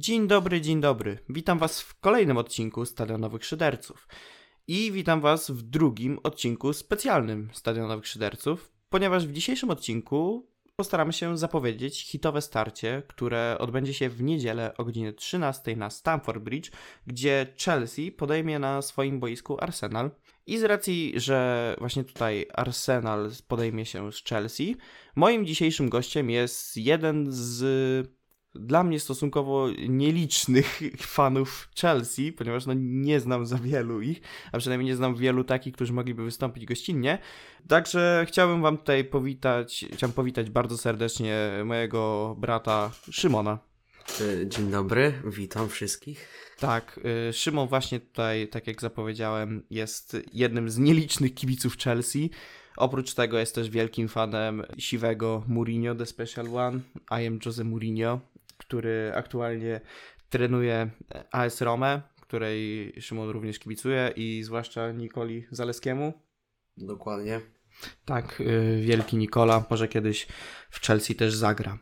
Dzień dobry, dzień dobry. Witam Was w kolejnym odcinku Stadionowych Szyderców. I witam Was w drugim odcinku specjalnym Stadionowych Szyderców, ponieważ w dzisiejszym odcinku postaramy się zapowiedzieć hitowe starcie, które odbędzie się w niedzielę o godzinie 13 na Stamford Bridge, gdzie Chelsea podejmie na swoim boisku Arsenal. I z racji, że właśnie tutaj Arsenal podejmie się z Chelsea, moim dzisiejszym gościem jest jeden z dla mnie stosunkowo nielicznych fanów Chelsea, ponieważ no nie znam za wielu ich, a przynajmniej nie znam wielu takich, którzy mogliby wystąpić gościnnie. Także chciałbym wam tutaj powitać, chciałem powitać bardzo serdecznie mojego brata Szymona. E, dzień dobry, witam wszystkich. Tak, y, Szymon właśnie tutaj, tak jak zapowiedziałem, jest jednym z nielicznych kibiców Chelsea. Oprócz tego jest też wielkim fanem siwego Mourinho, The Special One. I am Jose Mourinho który aktualnie trenuje AS Rome, której Szymon również kibicuje i zwłaszcza Nikoli Zaleskiemu. Dokładnie. Tak, y, wielki Nikola, może kiedyś w Chelsea też zagra.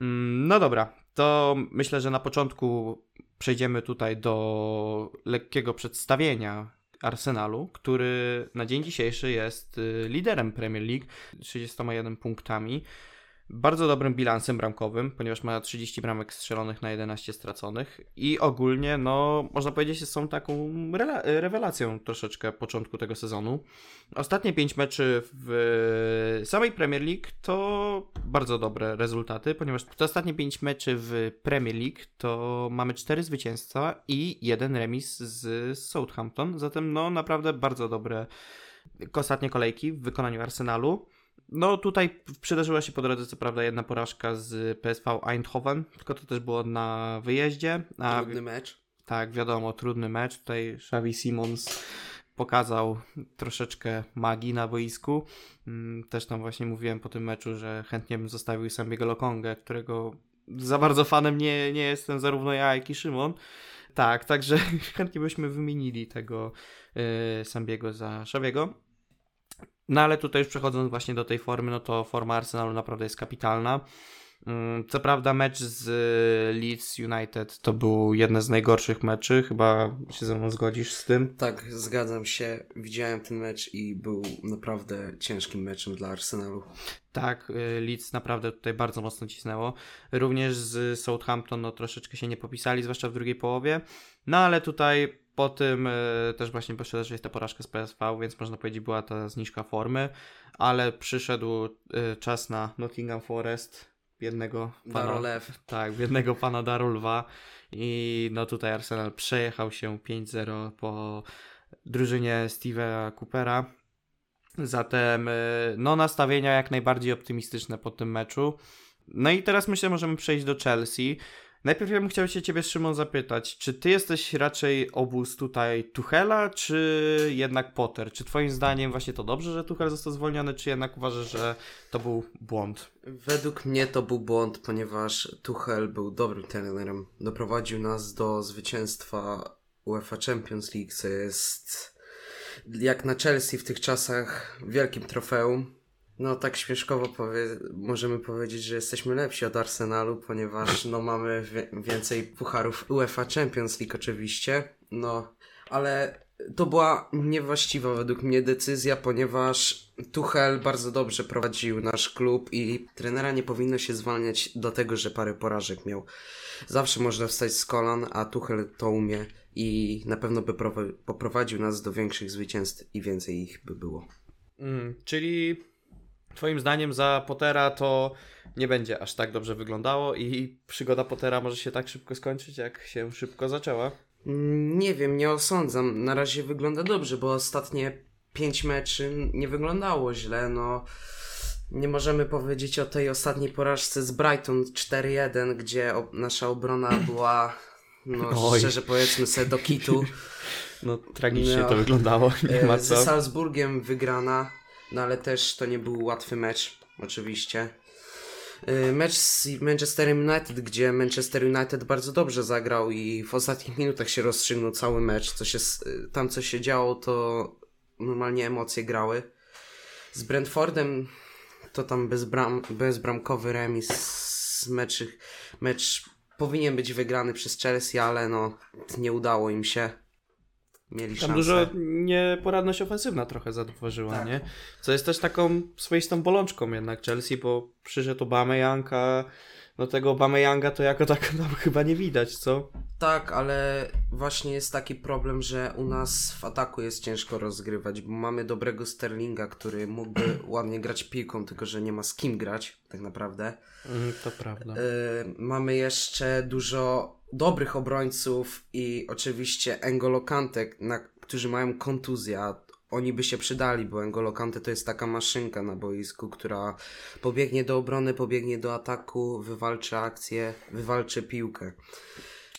Mm, no dobra, to myślę, że na początku przejdziemy tutaj do lekkiego przedstawienia Arsenalu, który na dzień dzisiejszy jest y, liderem Premier League 31 punktami bardzo dobrym bilansem bramkowym, ponieważ ma 30 bramek strzelonych na 11 straconych i ogólnie, no, można powiedzieć, są taką rewelacją troszeczkę początku tego sezonu. Ostatnie 5 meczy w samej Premier League to bardzo dobre rezultaty, ponieważ te ostatnie 5 meczy w Premier League to mamy 4 zwycięstwa i jeden remis z Southampton, zatem no naprawdę bardzo dobre ostatnie kolejki w wykonaniu Arsenalu. No tutaj przydarzyła się po drodze co prawda jedna porażka z PSV Eindhoven, tylko to też było na wyjeździe. A, trudny mecz. Tak, wiadomo, trudny mecz. Tutaj Xavi Simons pokazał troszeczkę magii na boisku. Mm, też tam właśnie mówiłem po tym meczu, że chętnie bym zostawił Sambiego Lokongę, którego za bardzo fanem nie, nie jestem zarówno ja, jak i Szymon. Tak, także chętnie byśmy wymienili tego yy, Sambiego za Szawiego. No ale tutaj już przechodząc właśnie do tej formy, no to forma Arsenalu naprawdę jest kapitalna. Mm, co prawda mecz z Leeds United to był jeden z najgorszych meczy, chyba się ze mną zgodzisz z tym? Tak, zgadzam się. Widziałem ten mecz i był naprawdę ciężkim meczem dla Arsenalu. Tak, y, Leeds naprawdę tutaj bardzo mocno cisnęło. Również z Southampton no troszeczkę się nie popisali, zwłaszcza w drugiej połowie. No ale tutaj po tym y, też właśnie poszedł, że jest ta porażka z PSV, więc można powiedzieć była ta zniżka formy, ale przyszedł y, czas na Nottingham Forest, jednego pana, Darolew. tak, jednego pana Darulwa i no tutaj Arsenal przejechał się 5-0 po drużynie Steve'a Coopera. Zatem y, no nastawienia jak najbardziej optymistyczne po tym meczu. No i teraz myślę, możemy przejść do Chelsea. Najpierw ja bym chciał się ciebie, Szymon, zapytać, czy ty jesteś raczej obóz tutaj Tuchela, czy jednak Potter? Czy twoim zdaniem właśnie to dobrze, że Tuchel został zwolniony, czy jednak uważasz, że to był błąd? Według mnie to był błąd, ponieważ Tuchel był dobrym trenerem. Doprowadził nas do zwycięstwa UEFA Champions League, co jest jak na Chelsea w tych czasach wielkim trofeum no tak śmieszkowo powie możemy powiedzieć, że jesteśmy lepsi od Arsenalu, ponieważ no mamy więcej pucharów UEFA Champions League oczywiście, no ale to była niewłaściwa według mnie decyzja, ponieważ Tuchel bardzo dobrze prowadził nasz klub i trenera nie powinno się zwalniać do tego, że parę porażek miał. Zawsze można wstać z kolan, a Tuchel to umie i na pewno by poprowadził nas do większych zwycięstw i więcej ich by było. Mm, czyli Twoim zdaniem za Pottera to nie będzie aż tak dobrze wyglądało i przygoda Pottera może się tak szybko skończyć, jak się szybko zaczęła? Mm, nie wiem, nie osądzam. Na razie wygląda dobrze, bo ostatnie pięć meczy nie wyglądało źle. No, nie możemy powiedzieć o tej ostatniej porażce z Brighton 4-1, gdzie nasza obrona była, no Oj. szczerze powiedzmy sobie, do kitu. No, tragicznie no, to wyglądało. Nie ma e, co. Ze Salzburgiem wygrana no ale też to nie był łatwy mecz, oczywiście. Y, mecz z Manchesterem United, gdzie Manchester United bardzo dobrze zagrał i w ostatnich minutach się rozstrzygnął cały mecz. Co się, y, tam co się działo, to normalnie emocje grały. Z Brentfordem to tam bezbram, bezbramkowy remis, mecz, mecz powinien być wygrany przez Chelsea, ale no nie udało im się. Mieli Tam szansę. dużo nieporadność ofensywna trochę zatworzyła, Tak. nie? Co jest też taką swoistą bolączką jednak Chelsea, bo przyszedł Aubameyang, a no tego Aubameyanga to jako tak tam chyba nie widać, co? Tak, ale właśnie jest taki problem, że u nas w ataku jest ciężko rozgrywać, bo mamy dobrego Sterlinga, który mógłby ładnie grać piłką, tylko że nie ma z kim grać, tak naprawdę. Mm, to prawda. Yy, mamy jeszcze dużo dobrych obrońców i oczywiście N'Golo Kante, na, którzy mają kontuzję. a Oni by się przydali, bo N'Golo Kante to jest taka maszynka na boisku, która pobiegnie do obrony, pobiegnie do ataku, wywalczy akcję, wywalczy piłkę.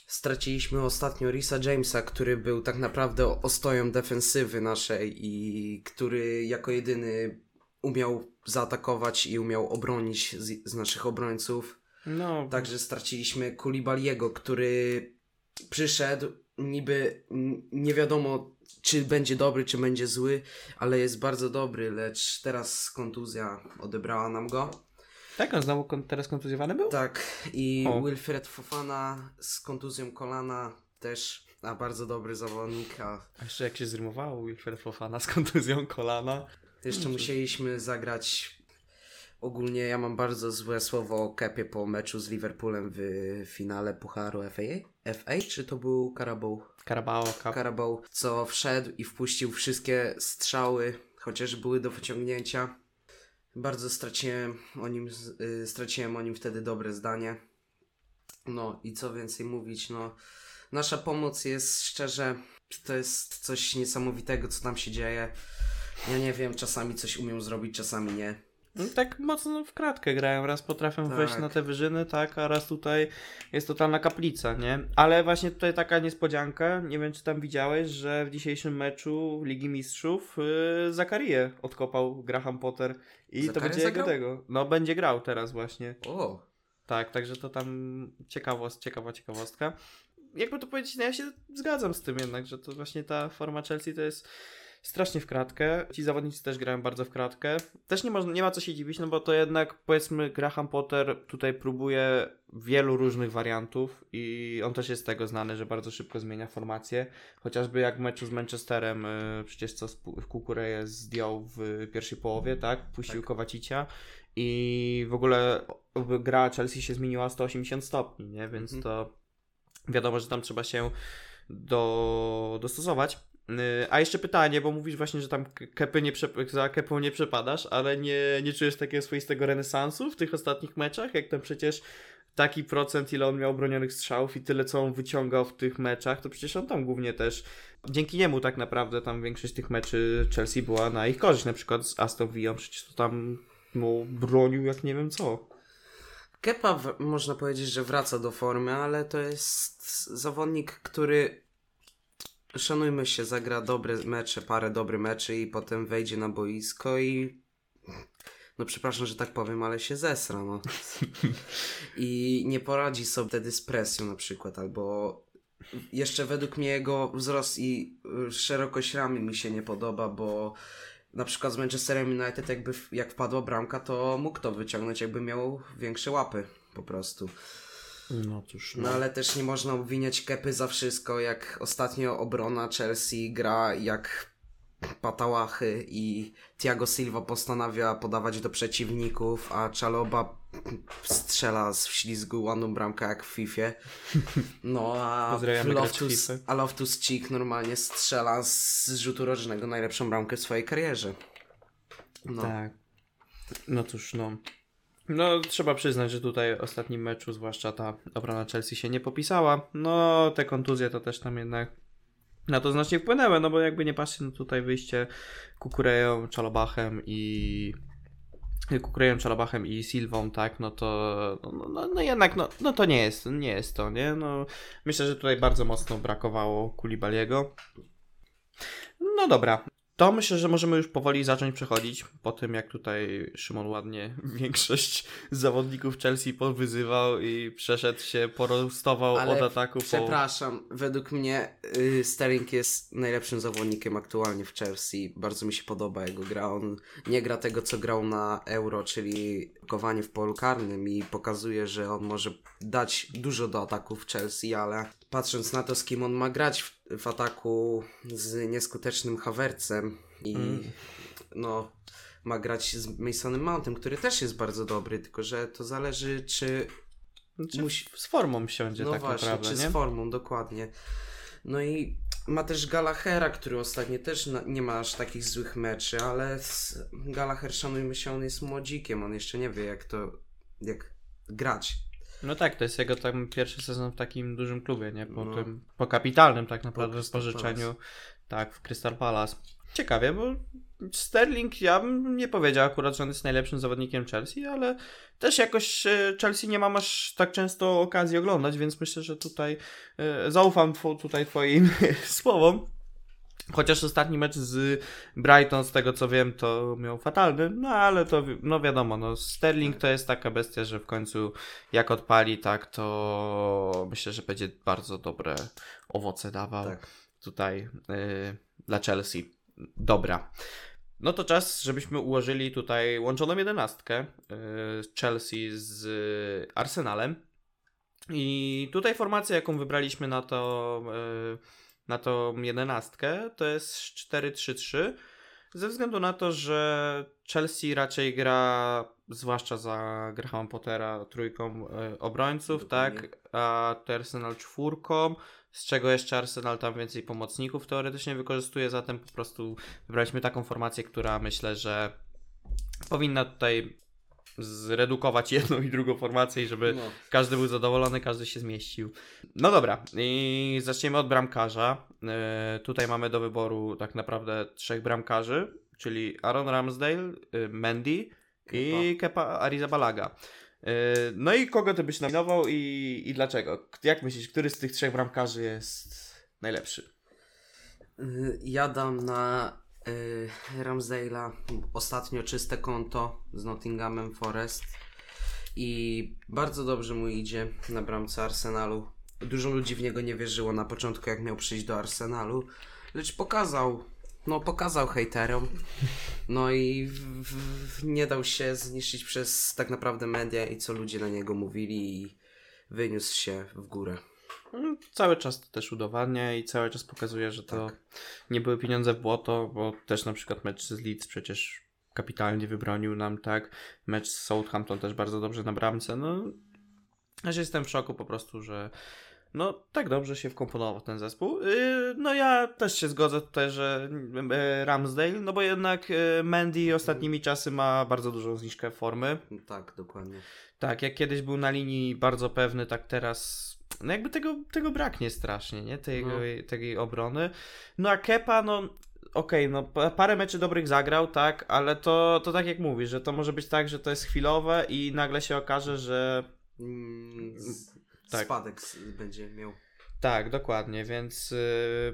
Straciliśmy ostatnio Risa Jamesa, który był tak naprawdę ostoją defensywy naszej i który jako jedyny umiał zaatakować i umiał obronić z, z naszych obrońców. No, Także straciliśmy Kulibaliego, który przyszedł, niby nie wiadomo czy będzie dobry, czy będzie zły, ale jest bardzo dobry, lecz teraz kontuzja odebrała nam go. tak, on znowu kon- teraz kontuzjowany był? Tak, i O. Wilfred Fofana z kontuzją kolana też, a bardzo dobry zawodnik, a A jeszcze jak się zrymowało Wilfred Fofana z kontuzją kolana. jeszcze musieliśmy zagrać Ogólnie ja mam bardzo złe słowo o Kepie po meczu z Liverpoolem w finale Pucharu FA. FA czy to był Carabao? Carabao Cup. Carabao, co wszedł i wpuścił wszystkie strzały, chociaż były do wyciągnięcia. Bardzo straciłem o nim, y, straciłem o nim wtedy dobre zdanie. No i co więcej mówić, no nasza pomoc jest szczerze, to jest coś niesamowitego, co tam się dzieje. Ja nie wiem, czasami coś umiem zrobić, czasami nie. No, tak mocno w kratkę grają. Raz potrafią Tak. wejść na te wyżyny, tak, a raz tutaj jest totalna kaplica, nie? Ale właśnie tutaj taka niespodzianka, nie wiem czy tam widziałeś, że w dzisiejszym meczu Ligi Mistrzów yy, Zakarię odkopał Graham Potter i to Zakaria będzie jego zagrał? tego. No będzie grał teraz właśnie. O, Tak, także to tam ciekawost, ciekawa ciekawostka. Jakby to powiedzieć, no ja się zgadzam z tym jednak, że to właśnie ta forma Chelsea to jest strasznie w kratkę. Ci zawodnicy też grają bardzo w kratkę. Też nie, można, nie ma co się dziwić, no bo to jednak powiedzmy Graham Potter tutaj próbuje wielu różnych wariantów i on też jest z tego znany, że bardzo szybko zmienia formację. Chociażby jak w meczu z Manchesterem, y, przecież co spu- Kukureję zdjął w pierwszej połowie, tak? Puścił Tak. Kowacicia i w ogóle gra Chelsea się zmieniła o 180 stopni, nie? Więc Mhm. to wiadomo, że tam trzeba się do, dostosować. Yy, A jeszcze pytanie, bo mówisz właśnie, że tam kepy nie za kepą nie przepadasz, ale nie, nie czujesz takiego swoistego renesansu w tych ostatnich meczach? Jak tam przecież taki procent, ile on miał bronionych strzałów i tyle, co on wyciągał w tych meczach, to przecież on tam głównie też, dzięki niemu tak naprawdę tam większość tych meczy Chelsea była na ich korzyść, na przykład z Aston Villa, przecież to tam no, bronił jak nie wiem co. Kepa w, można powiedzieć, że wraca do formy, ale to jest zawodnik, który szanujmy się, zagra dobre mecze, parę dobrych meczy i potem wejdzie na boisko i no przepraszam, że tak powiem, ale się zesra, no. I nie poradzi sobie wtedy z presją na przykład, albo jeszcze według mnie jego wzrost i y, szerokość ramy mi się nie podoba, bo na przykład z Manchesterem United jakby jak wpadła bramka, to mógł to wyciągnąć, jakby miał większe łapy po prostu. No cóż, No ale też nie można obwiniać Kepy za wszystko, jak ostatnio obrona Chelsea gra jak patałachy i Thiago Silva postanawia podawać do przeciwników, a Czaloba strzela z wślizgu ładną bramkę jak w FIFA. No a Loftus, a Loftus Cheek normalnie strzela z rzutu rocznego najlepszą bramkę w swojej karierze. No. Tak. No cóż, no. No, trzeba przyznać, że tutaj w ostatnim meczu, zwłaszcza ta obrona Chelsea się nie popisała. No, te kontuzje to też tam jednak na to znacznie wpłynęły, no bo jakby nie patrzcie, no tutaj wyjście Kukureją, Czalobachem i Kukureją, Czalobachem i Silwą, tak, no to no, no, no jednak, no, no to nie jest, nie jest to, nie, no myślę, że tutaj bardzo mocno brakowało Kulibaliego. No dobra, to myślę, że możemy już powoli zacząć przechodzić po tym, jak tutaj Szymon ładnie większość zawodników Chelsea powyzywał i przeszedł się, porostował Ale od ataku. Po... Przepraszam, według mnie y, Sterling jest najlepszym zawodnikiem aktualnie w Chelsea. Bardzo mi się podoba jego gra. On nie gra tego, co grał na Euro, czyli kowanie w polu karnym i pokazuje, że on może dać dużo do ataków w Chelsea, ale patrząc na to, z kim on ma grać w, w ataku z nieskutecznym Havertzem i Mm. no ma grać z Masonem Mountem, który też jest bardzo dobry, tylko że to zależy, czy Znaczy, musi- Z formą siądzie no tak właśnie, naprawdę, czy nie? z formą, dokładnie. No i ma też Galachera, który ostatnio też nie ma aż takich złych meczy, ale z Galacher, szanujmy się, on jest młodzikiem, on jeszcze nie wie jak to, jak grać. No tak, to jest jego tam pierwszy sezon w takim dużym klubie, nie? Po No. tym, po kapitalnym tak naprawdę Crystal pożyczeniu, tak, w Crystal Palace. Ciekawie, bo Sterling, ja bym nie powiedział akurat, że on jest najlepszym zawodnikiem Chelsea, ale też jakoś e, Chelsea nie mam aż tak często okazji oglądać, więc myślę, że tutaj e, zaufam tutaj twoim słowom. Chociaż ostatni mecz z Brighton, z tego co wiem, to miał fatalny, no ale to no wiadomo, no Sterling to jest taka bestia, że w końcu jak odpali, tak to myślę, że będzie bardzo dobre owoce dawał Tak. tutaj y, dla Chelsea. Dobra. No to czas, żebyśmy ułożyli tutaj łączoną jedenastkę y, Chelsea z Arsenalem. I tutaj formacja, jaką wybraliśmy na to, y, na tą jedenastkę, to jest 4-3-3. Ze względu na to, że Chelsea raczej gra, zwłaszcza za Graham Pottera, trójką y, obrońców, Dokładnie. tak? A to Arsenal czwórką, z czego jeszcze Arsenal tam więcej pomocników teoretycznie wykorzystuje, zatem po prostu wybraliśmy taką formację, która myślę, że powinna tutaj zredukować jedną i drugą formację i żeby No. każdy był zadowolony, każdy się zmieścił. No dobra, i zaczniemy od bramkarza. Yy, tutaj mamy do wyboru tak naprawdę trzech bramkarzy, czyli Aaron Ramsdale, yy, Mendy i Kepa Arrizabalaga. Yy, no i kogo ty byś nominował i, i dlaczego? Jak myślisz, który z tych trzech bramkarzy jest najlepszy? Y, Ja dam na Ramsdale'a ostatnio czyste konto z Nottinghamem Forest i bardzo dobrze mu idzie na bramce Arsenalu. Dużo ludzi w niego nie wierzyło na początku, jak miał przyjść do Arsenalu, lecz pokazał, no pokazał hejterom. No i w, w, nie dał się zniszczyć przez tak naprawdę media i co ludzie na niego mówili i wyniósł się w górę. Mm, Cały czas to też udowadnia i cały czas pokazuje, że to Tak. nie były pieniądze w błoto, bo też na przykład mecz z Leeds przecież kapitalnie wybronił nam, tak? Mecz z Southampton też bardzo dobrze na bramce. No, się jestem w szoku po prostu, że no tak dobrze się wkomponował ten zespół. Yy, no ja też się zgodzę tutaj, że yy, Ramsdale, no bo jednak yy, Mendy ostatnimi czasy ma bardzo dużą zniżkę formy. Tak, dokładnie. Tak, jak kiedyś był na linii bardzo pewny, tak teraz. No jakby tego, tego braknie strasznie, nie? Tej, No. tej obrony. No a Kepa, no okej, no pa- parę meczy dobrych zagrał, tak, ale to, to tak jak mówisz, że to może być tak, że to jest chwilowe i nagle się okaże, że Mm, z- Tak. Spadek będzie miał. tak, dokładnie, więc yy,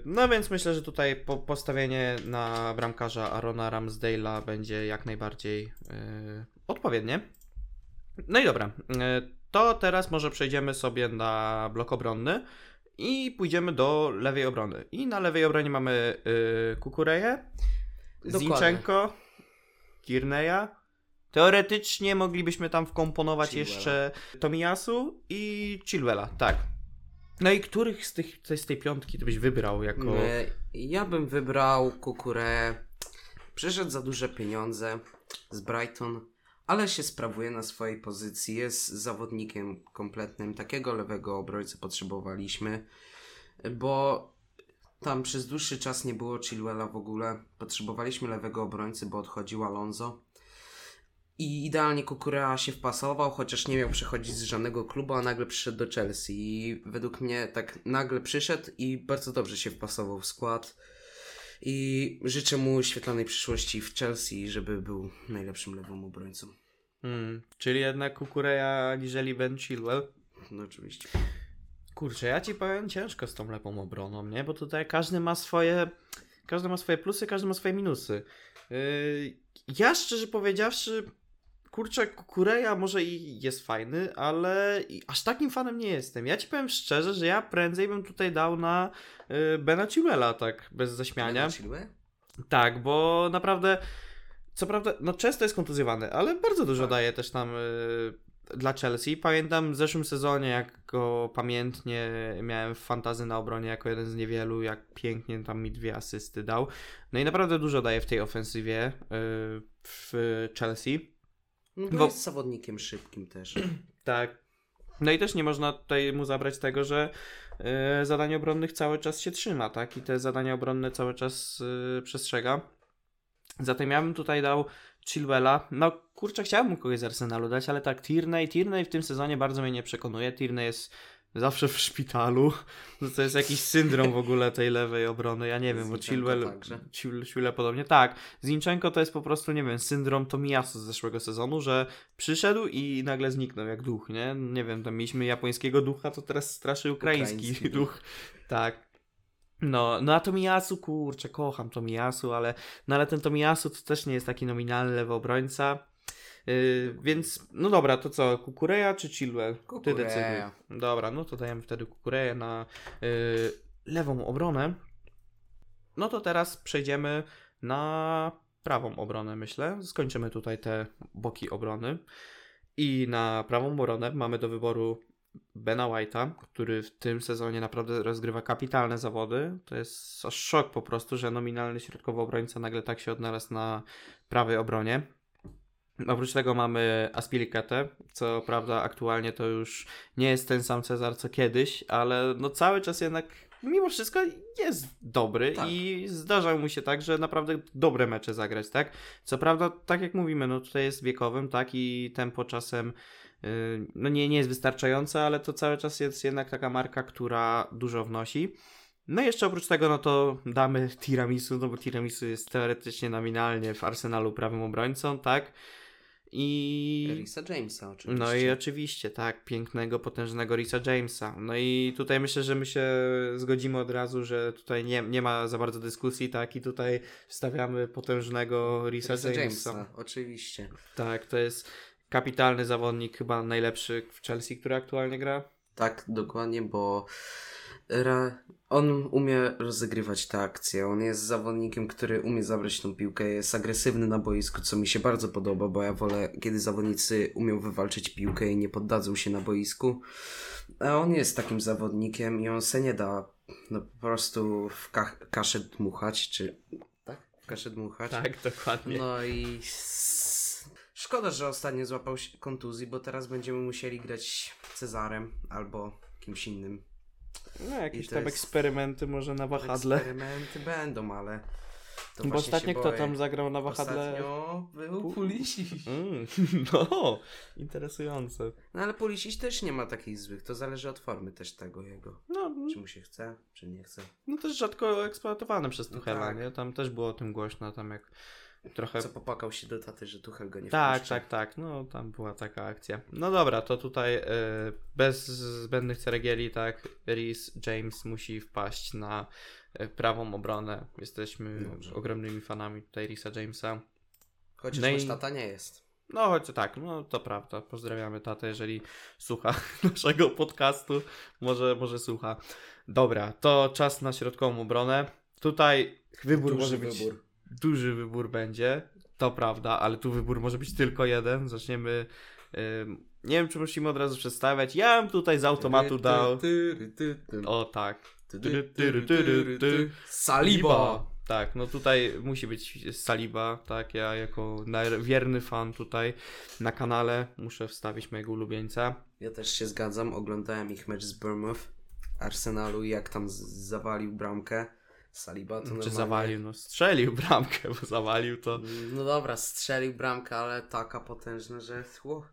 no więc myślę, że tutaj po, postawienie na bramkarza Arona Ramsdale'a będzie jak najbardziej yy, odpowiednie. No i dobra, yy, to teraz może przejdziemy sobie na blok obronny i pójdziemy do lewej obrony. I na lewej obronie mamy yy, Kukureję. Zinchenko, Kirneya. Teoretycznie moglibyśmy tam wkomponować Chilwella. jeszcze Tomiyasu i Chilwella, tak. No i których z, tych, z tej piątki ty byś wybrał jako... E, Ja bym wybrał Kukurę. Przyszedł za duże pieniądze z Brighton, ale się sprawuje na swojej pozycji. Jest zawodnikiem kompletnym. Takiego lewego obrońcę potrzebowaliśmy, bo tam przez dłuższy czas nie było Chilwella w ogóle. Potrzebowaliśmy lewego obrońcy, bo odchodził Alonso. I idealnie Kukurea się wpasował, chociaż nie miał przechodzić z żadnego klubu, a nagle przyszedł do Chelsea. I według mnie tak nagle przyszedł i bardzo dobrze się wpasował w skład. I życzę mu świetlanej przyszłości w Chelsea, żeby był najlepszym lewym obrońcą. Hmm, czyli jednak Kukureya aniżeli Ben Chilwell. No oczywiście. Kurczę, ja ci powiem ciężko z tą lewą obroną, nie? Bo tutaj każdy ma swoje... każdy ma swoje plusy, każdy ma swoje minusy. Yy, ja szczerze powiedziawszy, kurczę, Kukureja może i jest fajny, ale aż takim fanem nie jestem. Ja ci powiem szczerze, że ja prędzej bym tutaj dał na y, Bena Chilwella, tak, bez zaśmiania. Chilwell? Tak, bo naprawdę, co prawda, no często jest kontuzjowany, ale bardzo dużo Tak. daje też tam y, dla Chelsea. Pamiętam w zeszłym sezonie, jak go pamiętnie miałem w fantazy na obronie jako jeden z niewielu, jak pięknie tam mi dwie asysty dał. No i naprawdę dużo daje w tej ofensywie y, w Chelsea. No bo Bo- jest zawodnikiem szybkim też. Tak. No i też nie można tutaj mu zabrać tego, że y, obronnych cały czas się trzyma, tak? I te zadania obronne cały czas y, przestrzega. Zatem ja bym tutaj dał Chilwella. No kurczę, chciałbym mu kogoś z Arsenalu dać, ale tak, Tierney, Tierney w tym sezonie bardzo mnie nie przekonuje. Tierney jest zawsze w szpitalu. No To jest jakiś syndrom w ogóle tej lewej obrony. Ja nie wiem, bo Zinchenko Chilwell, także. Chil- Chilwell podobnie. Tak, Zinchenko to jest po prostu, nie wiem, syndrom Tomiyasu z zeszłego sezonu, że przyszedł i nagle zniknął jak duch, nie? Nie wiem, tam mieliśmy japońskiego ducha, to teraz straszy ukraiński, Ukraiński duch. Tak. No, no a Tomiyasu, kurczę, kocham Tomiyasu, ale, no ale ten Tomiyasu to też nie jest taki nominalny lewy obrońca. Yy, więc, no dobra, to co, Kukureja czy Chilwell? Ty Kukureja. decyduj. Dobra, no to dajemy wtedy Kukureję na yy, lewą obronę. No to teraz przejdziemy na prawą obronę, myślę. Skończymy tutaj te boki obrony. I na prawą obronę mamy do wyboru Bena White'a, który w tym sezonie naprawdę rozgrywa kapitalne zawody. To jest aż szok po prostu, że nominalny środkowy obrońca nagle tak się odnalazł na prawej obronie. Oprócz tego mamy Aspiliketę, co prawda aktualnie to już nie jest ten sam Cezar co kiedyś, ale no cały czas jednak mimo wszystko jest dobry Tak. i zdarza mu się tak, że naprawdę dobre mecze zagrać, tak? Co prawda, tak jak mówimy, no tutaj jest wiekowym, tak? I tempo czasem yy, no nie, nie jest wystarczające, ale to cały czas jest jednak taka marka, która dużo wnosi. No i jeszcze oprócz tego, no to damy Tiramisu, no bo Tiramisu jest teoretycznie nominalnie w Arsenalu prawym obrońcą, tak? I... Risa Jamesa oczywiście. No i oczywiście, tak, pięknego, potężnego Risa Jamesa. No i tutaj myślę, że my się zgodzimy od razu, że tutaj nie, nie ma za bardzo dyskusji, tak, i tutaj stawiamy potężnego Risa, Risa Jamesa. Jamesa, oczywiście. Tak, to jest kapitalny zawodnik, chyba najlepszy w Chelsea, który aktualnie gra. Tak, dokładnie, bo on umie rozegrywać te akcje. On jest zawodnikiem, który umie zabrać tą piłkę, jest agresywny na boisku, co mi się bardzo podoba, bo ja wolę, kiedy zawodnicy umią wywalczyć piłkę i nie poddadzą się na boisku. A on jest takim zawodnikiem i on se nie da no, po prostu w ka- kaszę dmuchać, czy... Tak? W kaszę dmuchać. Tak, dokładnie. No i szkoda, że ostatnio złapał się kontuzji, bo teraz będziemy musieli grać Cezarem albo kimś innym. No, jakieś tam jest- eksperymenty może na wahadle. Eksperymenty będą, ale. To Bo ostatnio kto boję. tam zagrał na wahadle? Ostatnio był Pu- Pulisic. Mm, no, interesujące. No ale Pulisic też nie ma takich złych. To zależy od formy też tego jego. No, Czy mu się chce, czy nie chce. no też rzadko eksploatowane przez No Tuchela, tak. nie? Tam też było o tym głośno, tam jak trochę... Co popłakał się do taty, że Tuchel go nie Tak, wpuszcza. tak, tak, no tam była taka akcja. No dobra, to tutaj y, bez zbędnych ceregieli, tak, Rhys James musi wpaść na y, prawą obronę. Jesteśmy Dobrze. ogromnymi fanami tutaj Rhisa Jamesa. Chociaż No i- tata nie jest. No choć tak, no to prawda. Pozdrawiamy tatę, jeżeli słucha naszego podcastu. Może, może słucha. Dobra, to czas na środkową obronę. Tutaj wybór Duży może być. wybór. Duży wybór będzie. To prawda, ale tu wybór może być tylko jeden. Zaczniemy. nie wiem, czy musimy od razu przedstawiać. Ja bym tutaj z automatu dał. O tak. Saliba! Tak, no tutaj musi być Saliba, tak, ja jako wierny fan tutaj na kanale muszę wstawić mojego ulubieńca. Ja też się zgadzam. Oglądałem ich mecz z Bournemouth, Arsenalu i jak tam zawalił bramkę. Saliba to Czy normalnie... zawalił, no strzelił bramkę, bo zawalił to. No dobra, strzelił bramkę, ale taka potężna, że... Ło.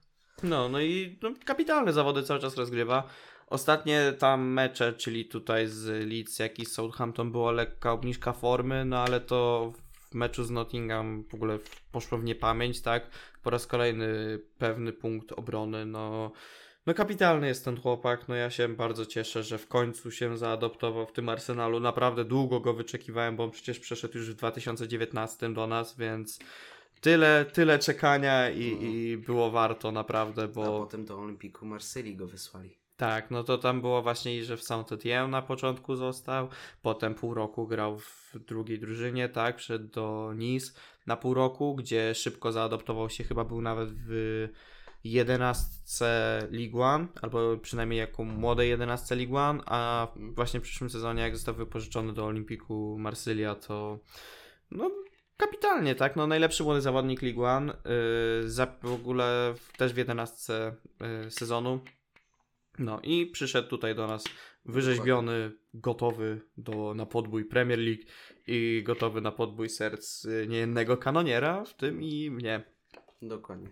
No, no i no, kapitalne zawody cały czas rozgrywa. Ostatnie tam mecze, czyli tutaj z Leeds, jak i Southampton była lekka obniżka formy, no ale to w meczu z Nottingham w ogóle poszło w niepamięć, tak? Po raz kolejny pewny punkt obrony, no No kapitalny jest ten chłopak, no ja się bardzo cieszę, że w końcu się zaadoptował w tym Arsenalu. Naprawdę długo go wyczekiwałem, bo on przecież przeszedł już w 2019 do nas, więc tyle, tyle czekania i, Mhm. i było warto naprawdę, A bo potem do Olimpiku Marsylii go wysłali. tak, no to tam było właśnie, i że w Saint-Étienne na początku został, potem pół roku grał w drugiej drużynie, tak, wszedł do Nice na pół roku, gdzie szybko zaadoptował się, chyba był nawet w 11 League One, albo przynajmniej jako młodej 11 League One, a Mhm. właśnie w przyszłym sezonie, jak został wypożyczony do Olimpiku Marsylia, to no kapitalnie, tak, no najlepszy młody zawodnik League One, yy, za, w ogóle w, też w 11 yy, sezonu, no i przyszedł tutaj do nas wyrzeźbiony, gotowy do, na podbój Premier League i gotowy na podbój serc y, niejednego kanoniera, w tym i mnie. Dokładnie.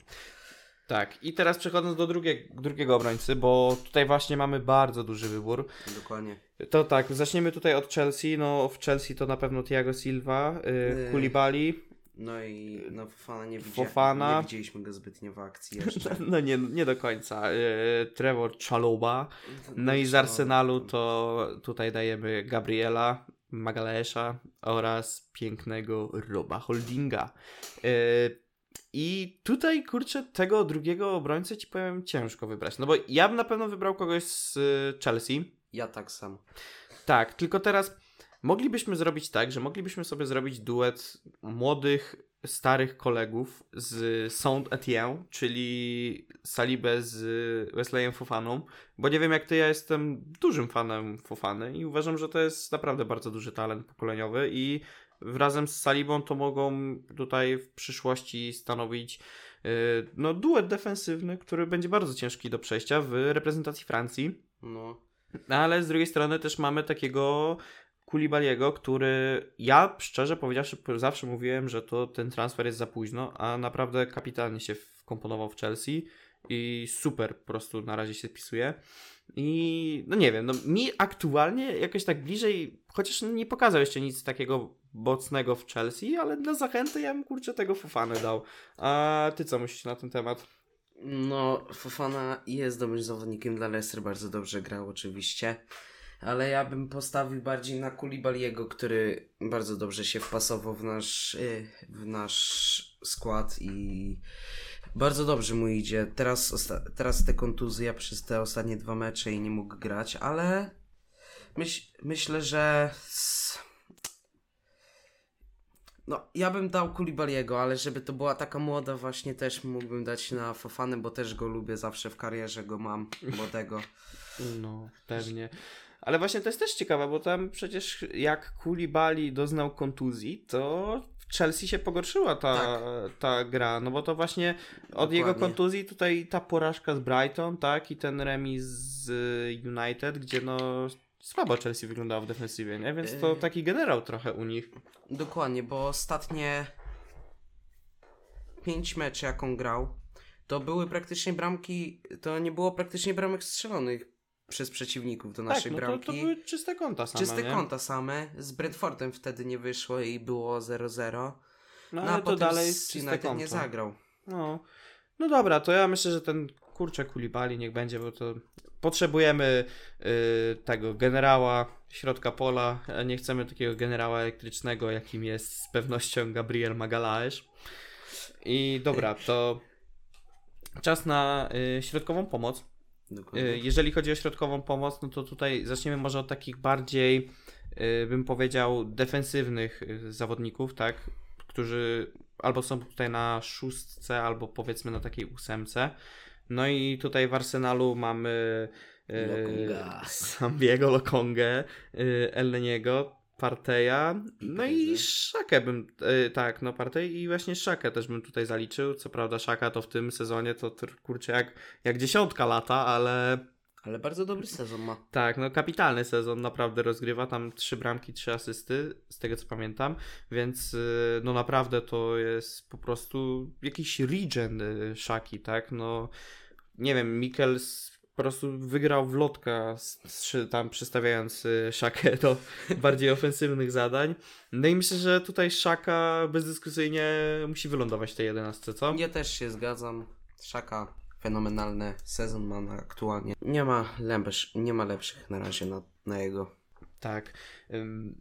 Tak, i teraz przechodząc do drugie, drugiego obrońcy, bo tutaj właśnie mamy bardzo duży wybór. Dokładnie. To tak, zaczniemy tutaj od Chelsea. No w Chelsea to na pewno Thiago Silva, y, Yy. Koulibaly. No i no Fofana nie, widzia... Fofana. nie widzieliśmy go zbytnio w akcji jeszcze. No nie, nie do końca. Y, Trevor Chalobah. No i z Arsenalu to tutaj dajemy Gabriela, Magalesza oraz pięknego Roba Holdinga. Yy, I tutaj, kurczę, tego drugiego obrońcę ci powiem ciężko wybrać. No bo ja bym na pewno wybrał kogoś z y, Chelsea. Ja tak samo. Tak, tylko teraz moglibyśmy zrobić tak, że moglibyśmy sobie zrobić duet młodych, starych kolegów z Saint-Etienne, czyli Salibę z Wesleyem Fofaną, bo nie wiem jak ty, ja jestem dużym fanem Fofany i uważam, że to jest naprawdę bardzo duży talent pokoleniowy i razem z Salibą to mogą tutaj w przyszłości stanowić yy, no, duet defensywny, który będzie bardzo ciężki do przejścia w reprezentacji Francji. No. No, ale z drugiej strony też mamy takiego Kulibaliego, który ja szczerze powiedziawszy zawsze mówiłem, że to ten transfer jest za późno, a naprawdę kapitalnie się wkomponował w Chelsea i super po prostu na razie się spisuje. I no nie wiem, no mi aktualnie jakoś tak bliżej, chociaż nie pokazał jeszcze nic takiego mocnego w Chelsea, ale dla zachęty ja bym kurczę tego Fofany dał. A ty co myślisz na ten temat? No, Fofana jest dobrym zawodnikiem dla Leicester, bardzo dobrze grał oczywiście. Ale ja bym postawił bardziej na Kulibaliego, który bardzo dobrze się wpasował w nasz, y, w nasz skład i bardzo dobrze mu idzie. Teraz, teraz te kontuzje przez te ostatnie dwa mecze i nie mógł grać, ale myśl, myślę, że no, ja bym dał Kulibaliego, ale żeby to była taka młoda właśnie też mógłbym dać na Fofanę, bo też go lubię zawsze w karierze, go mam młodego. No, pewnie. Ale właśnie to jest też ciekawe, bo tam przecież jak Kulibali doznał kontuzji, to w Chelsea się pogorszyła ta, Tak. ta gra, no bo to właśnie od jego Dokładnie. kontuzji tutaj ta porażka z Brighton, tak, i ten remis z United, gdzie no słabo Chelsea wyglądało w defensywie, nie? Więc to Yy. taki generał trochę u nich. Dokładnie, bo ostatnie pięć meczy, jaką grał, to były praktycznie bramki, to nie było praktycznie bramek strzelonych przez przeciwników do naszej tak, no to, bramki. to były czyste konta same, Czyste nie? konta same. Z Brentfordem wtedy nie wyszło i było 0-0. No No, a ale to potem dalej z United nie zagrał. No. no dobra, to ja myślę, że ten kurczę Kulibali niech będzie, bo to potrzebujemy y, tego generała środka pola, nie chcemy takiego generała elektrycznego, jakim jest z pewnością Gabriel Magalaesz. I dobra, to czas na y, środkową pomoc. Y, Jeżeli chodzi o środkową pomoc, no to tutaj zaczniemy może od takich bardziej, bym powiedział, defensywnych zawodników, tak? Którzy albo są tutaj na szóstce, albo powiedzmy na takiej ósemce. No i tutaj w Arsenalu mamy y, Lokonga. Sambiego Lokongę, y, Elneniego, Parteja, no i. Szakę bym, y, tak, no Partej i właśnie Szakę też bym tutaj zaliczył. Co prawda Szaka to w tym sezonie to kurczę jak, jak dziesiątka lata, ale Ale bardzo dobry sezon ma. tak, no kapitalny sezon naprawdę rozgrywa, tam trzy bramki, trzy asysty, z tego co pamiętam, więc no naprawdę to jest po prostu jakiś regen Szaki, tak, no nie wiem, Mikkels po prostu wygrał w lotka, tam przystawiając y, Szakę do bardziej ofensywnych zadań, no i myślę, że tutaj Szaka bezdyskusyjnie musi wylądować w tej 11, co? Ja też się zgadzam. Szaka fenomenalny sezon ma na aktualnie. Nie ma, lepsz, nie ma lepszych na razie na, na jego. Tak.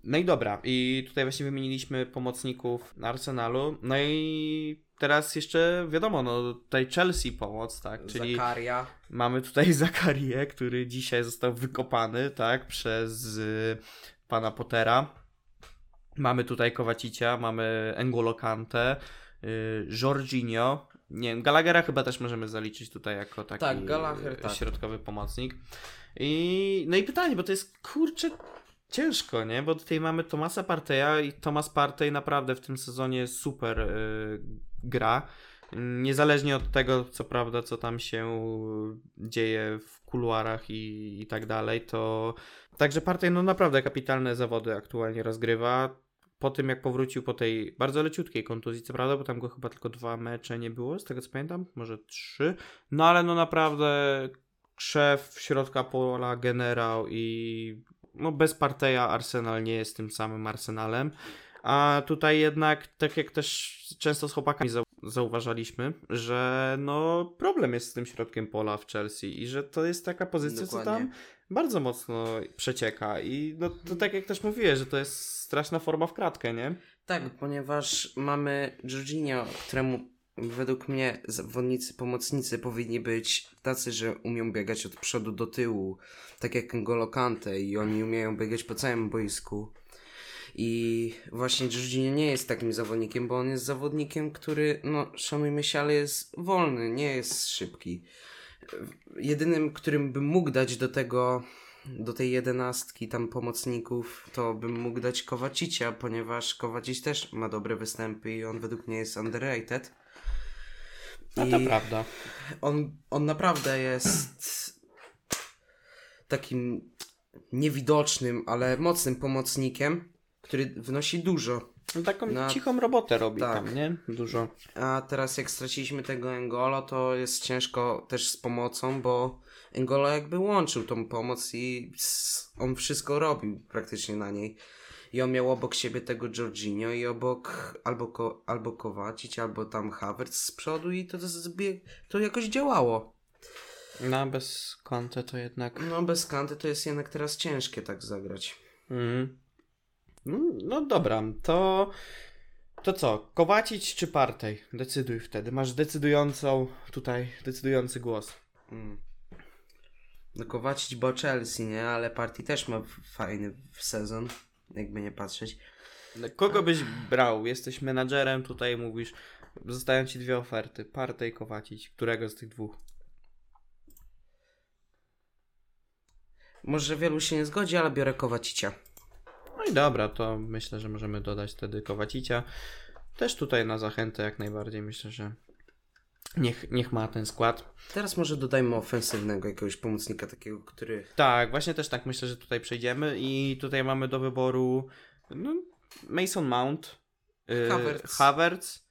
No i dobra. I tutaj właśnie wymieniliśmy pomocników Arsenalu. No i teraz jeszcze wiadomo, no tutaj Chelsea pomoc, tak? Czyli Zakaria. mamy tutaj Zakarię, który dzisiaj został wykopany, tak? Przez y, pana Pottera. Mamy tutaj Kowacicia, mamy N'Golo Kante, y, Jorginho. Nie wiem, Gallaghera chyba też możemy zaliczyć tutaj jako taki Tak, Gallagher, tak. środkowy pomocnik. I, no i pytanie, bo to jest kurczę ciężko, nie? Bo tutaj mamy Tomasa Parteja i Tomas Partey naprawdę w tym sezonie super y, gra. Niezależnie od tego, co prawda, co tam się dzieje w kuluarach i, i tak dalej, to także Partey no naprawdę kapitalne zawody aktualnie rozgrywa. Po tym, jak powrócił po tej bardzo leciutkiej kontuzji, co prawda, bo tam go chyba tylko dwa mecze nie było, z tego co pamiętam, może trzy. No ale no naprawdę szef środka pola, generał i no bez Parteja Arsenal nie jest tym samym Arsenalem. A tutaj jednak, tak jak też często z chłopakami zau- zauważaliśmy, że no problem jest z tym środkiem pola w Chelsea i że to jest taka pozycja, co Dokładnie. tam bardzo mocno przecieka i no to tak jak też mówiłeś, że to jest straszna forma w kratkę, nie? Tak, ponieważ mamy Jorginho, któremu według mnie zawodnicy, pomocnicy powinni być tacy, że umią biegać od przodu do tyłu, tak jak N'Golo Kante i oni umieją biegać po całym boisku. I właśnie Jorginho nie jest takim zawodnikiem, bo on jest zawodnikiem, który, no szanujmy się, ale jest wolny, nie jest szybki. Jedynym, którym bym mógł dać do tego, do tej jedenastki tam pomocników, to bym mógł dać Kowacicia, ponieważ Kowacic też ma dobre występy i on według mnie jest underrated. A to prawda. On, on naprawdę jest takim niewidocznym, ale mocnym pomocnikiem, który wnosi dużo. No taką Na- cichą robotę robi tak. tam, nie? Dużo. A teraz jak straciliśmy tego Engolo, to jest ciężko też z pomocą, bo Engolo jakby łączył tą pomoc i on wszystko robił praktycznie na niej. I on miał obok siebie tego Jorginho i obok albo, ko, albo Kowacic, albo tam Havertz z przodu i to, to, to jakoś działało. No bez Conte to jednak... No bez Kanty to jest jednak teraz ciężkie tak zagrać. Mhm. No, no dobra, to... To co? Kowacić czy Partej? Decyduj wtedy. Masz decydującą tutaj, decydujący głos. Mm. No Kowacic bo Chelsea, nie? Ale Partii też ma fajny sezon, jakby nie patrzeć. Kogo byś brał? Jesteś menadżerem, tutaj mówisz, zostają ci dwie oferty. Partej, Kowacić. Którego z tych dwóch? Może wielu się nie zgodzi, ale biorę Kowacicia. No i dobra, to myślę, że możemy dodać wtedy Kowacicia. Też tutaj na zachętę jak najbardziej myślę, że niech, niech ma ten skład. Teraz może dodajmy ofensywnego jakiegoś pomocnika takiego, który... Tak, właśnie też tak myślę, że tutaj przejdziemy i tutaj mamy do wyboru no, Mason Mount, y, Havertz. Havertz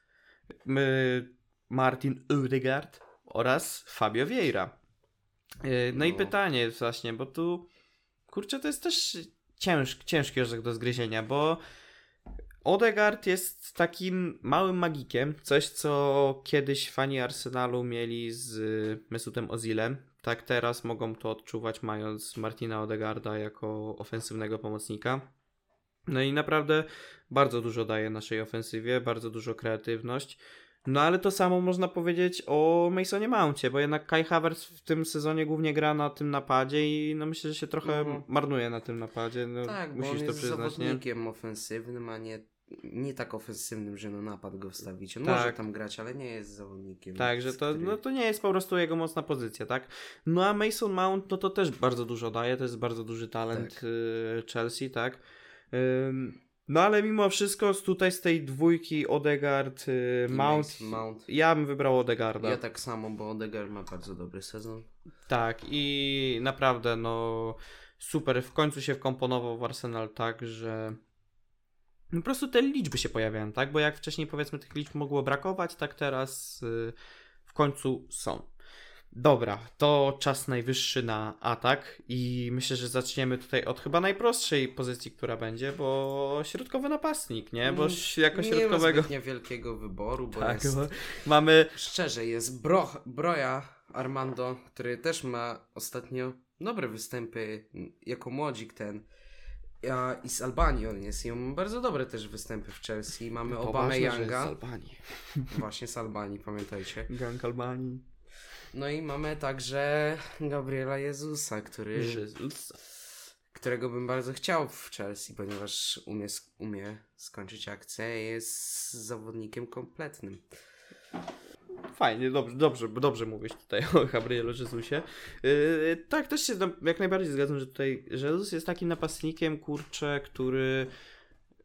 Martin Odegaard oraz Fabio Vieira. Y, no i No. pytanie właśnie, bo tu kurczę to jest też ciężki, ciężki orzech do zgryzienia, bo Odegaard jest takim małym magikiem, coś co kiedyś fani Arsenalu mieli z Mesutem Ozilem, tak teraz mogą to odczuwać mając Martina Odegaarda jako ofensywnego pomocnika. No i naprawdę bardzo dużo daje naszej ofensywie, bardzo dużo kreatywność. No ale to samo można powiedzieć o Masonie Mouncie, bo jednak Kai Havertz w tym sezonie głównie gra na tym napadzie i no myślę, że się trochę Mhm. marnuje na tym napadzie. No, tak, bo musisz on to jest przyznać, nie? zawodnikiem ofensywnym, a nie, nie tak ofensywnym, że na napad go wstawić. On Tak. może tam grać, ale nie jest zawodnikiem. Tak, że to, który- no, to nie jest po prostu jego mocna pozycja, tak? No a Mason Mount, no to też bardzo dużo daje, to jest bardzo duży talent Tak. y, Chelsea, tak? No ale mimo wszystko tutaj z tej dwójki Odegaard, y, Mount, Mount. ja bym wybrał Odegaarda. Ja tak samo, bo Odegaard ma bardzo dobry sezon. Tak, i naprawdę, no super, w końcu się wkomponował w Arsenal tak, że no, po prostu te liczby się pojawiają, tak? Bo jak wcześniej powiedzmy tych liczb mogło brakować, tak teraz y, w końcu są. Dobra, to czas najwyższy na atak i myślę, że zaczniemy tutaj od chyba najprostszej pozycji, która będzie, bo środkowy napastnik, nie? Bo Mm, jako środkowego... Nie ma wielkiego wyboru, bo Tak, jest... bo mamy... Szczerze, jest Bro, Broja Armando, który też ma ostatnio dobre występy jako młodzik ten. A, I z Albanii on jest i on ma bardzo dobre też występy w Chelsea. Mamy że jest z Albanii. właśnie z Albanii, pamiętajcie. Gang Albanii. No i mamy także Gabriela Jezusa, który, Jezus. którego bym bardzo chciał w Chelsea, ponieważ umie, umie skończyć akcję, jest zawodnikiem kompletnym. Fajnie, dobrze, dobrze, dobrze mówisz tutaj o Gabrielu Jezusie. Yy, tak, też się jak najbardziej zgadzam, że tutaj Jezus jest takim napastnikiem, kurczę, który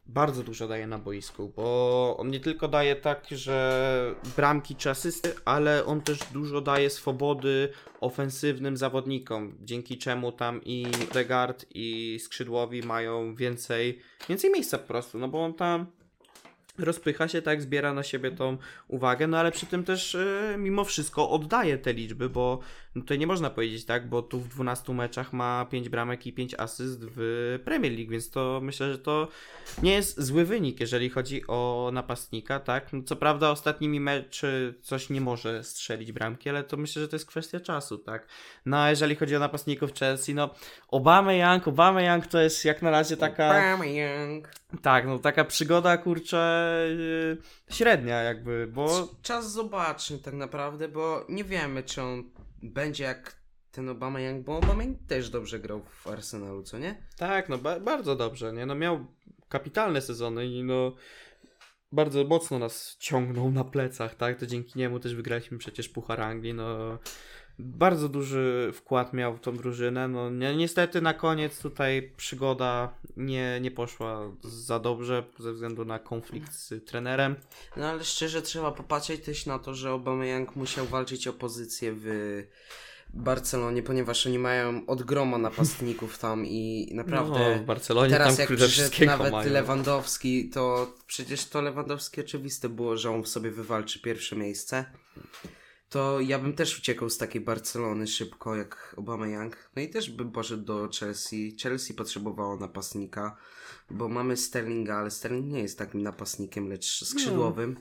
bardzo dużo daje na boisku, bo on nie tylko daje tak, że bramki czy asysty, ale on też dużo daje swobody ofensywnym zawodnikom, dzięki czemu tam i Degard i skrzydłowi mają więcej, więcej miejsca po prostu, no bo on tam rozpycha się, tak, zbiera na siebie tą uwagę, no ale przy tym też e, mimo wszystko oddaje te liczby, bo no, tutaj nie można powiedzieć tak, bo tu w 12 meczach ma 5 bramek i 5 asyst w Premier League, więc to myślę, że to nie jest zły wynik, jeżeli chodzi o napastnika, tak. No, co prawda ostatnimi meczy coś nie może strzelić bramki, ale to myślę, że to jest kwestia czasu, tak. No a jeżeli chodzi o napastników Chelsea, no Obama Young, Obama Young to jest jak na razie taka... Obama Young. Tak, no taka przygoda, kurczę, yy, średnia jakby, bo... Czas zobaczy tak naprawdę, bo nie wiemy, czy on będzie jak ten Obama Young, bo Obama też dobrze grał w Arsenalu, co nie? Tak, no ba bardzo dobrze, nie? No miał kapitalne sezony i no bardzo mocno nas ciągnął na plecach, tak? To dzięki niemu też wygraliśmy przecież Puchar Anglii, no bardzo duży wkład miał w tą drużynę. No ni niestety na koniec tutaj przygoda nie, nie poszła za dobrze ze względu na konflikt z trenerem. No ale szczerze trzeba popatrzeć też na to, że Aubameyang musiał walczyć o pozycję w Barcelonie, ponieważ oni mają od groma napastników tam i naprawdę no, w Barcelonie teraz tam jak przyszedł nawet mają. Lewandowski, to przecież to Lewandowski oczywiste było, że on sobie wywalczy pierwsze miejsce. To ja bym też uciekał z takiej Barcelony szybko jak Obama Young. No i też bym poszedł do Chelsea. Chelsea potrzebowało napastnika, bo mamy Sterlinga, ale Sterling nie jest takim napastnikiem, lecz skrzydłowym.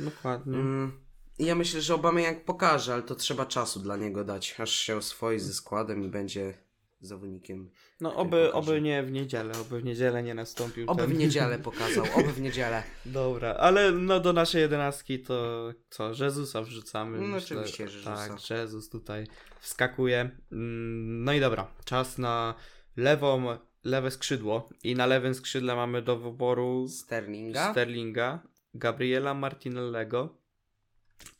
Dokładnie. Mm. I ja myślę, że Obama jak pokaże, ale to trzeba czasu dla niego dać, aż się oswoi ze składem i będzie zawodnikiem. No oby, oby nie w niedzielę, oby w niedzielę nie nastąpił Oby ten... w niedzielę pokazał, oby w niedzielę. Dobra, ale no do naszej jedenastki to co, Jezusa wrzucamy. No oczywiście, że Jezusa. Tak, Jezus tutaj wskakuje. Mm, No i dobra, czas na lewą, lewe skrzydło i na lewym skrzydle mamy do wyboru Sterlinga. Sterlinga, Gabriela Martinellego.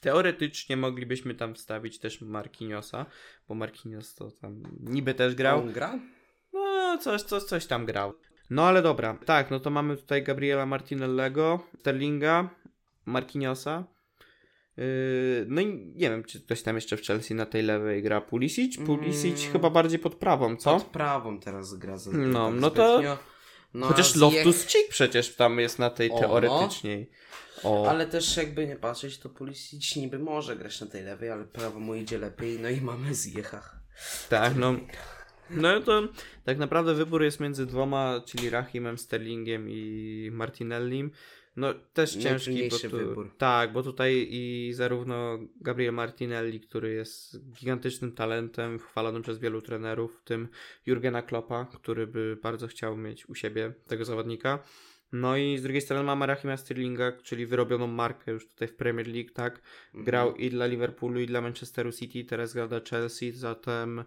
Teoretycznie moglibyśmy tam wstawić też Marquinhosa, bo Marquinhos to tam niby też grał. On gra? No, coś, coś, coś tam grał. No ale dobra, tak, no to mamy tutaj Gabriela Martinellego, Sterlinga, Marquinhosa. Yy, no i nie wiem, czy ktoś tam jeszcze w Chelsea na tej lewej gra. Pulisic? Pulisic Mm. chyba bardziej pod prawą, co? Pod prawą teraz gra. Za, No, tak no to-. No, Chociaż a Loftus Ziyech- Cheek przecież tam jest na tej O, no. O, Ale też jakby nie patrzeć, to Pulisic niby może grać na tej lewej, ale prawo mu idzie lepiej. No i mamy Ziyechach. tak, no. No to tak naprawdę wybór jest między dwoma, czyli Rahimem Sterlingiem i Martinellim. No też ciężki, bo tu, wybór. tak, bo tutaj i zarówno Gabriel Martinelli, który jest gigantycznym talentem, chwalonym przez wielu trenerów, w tym Jurgena Kloppa, który by bardzo chciał mieć u siebie tego zawodnika. No i z drugiej strony mamy Rahima Sterlinga, czyli wyrobioną markę już tutaj w Premier League, tak? Grał i dla Liverpoolu, i dla Manchesteru City, teraz gra dla Chelsea, zatem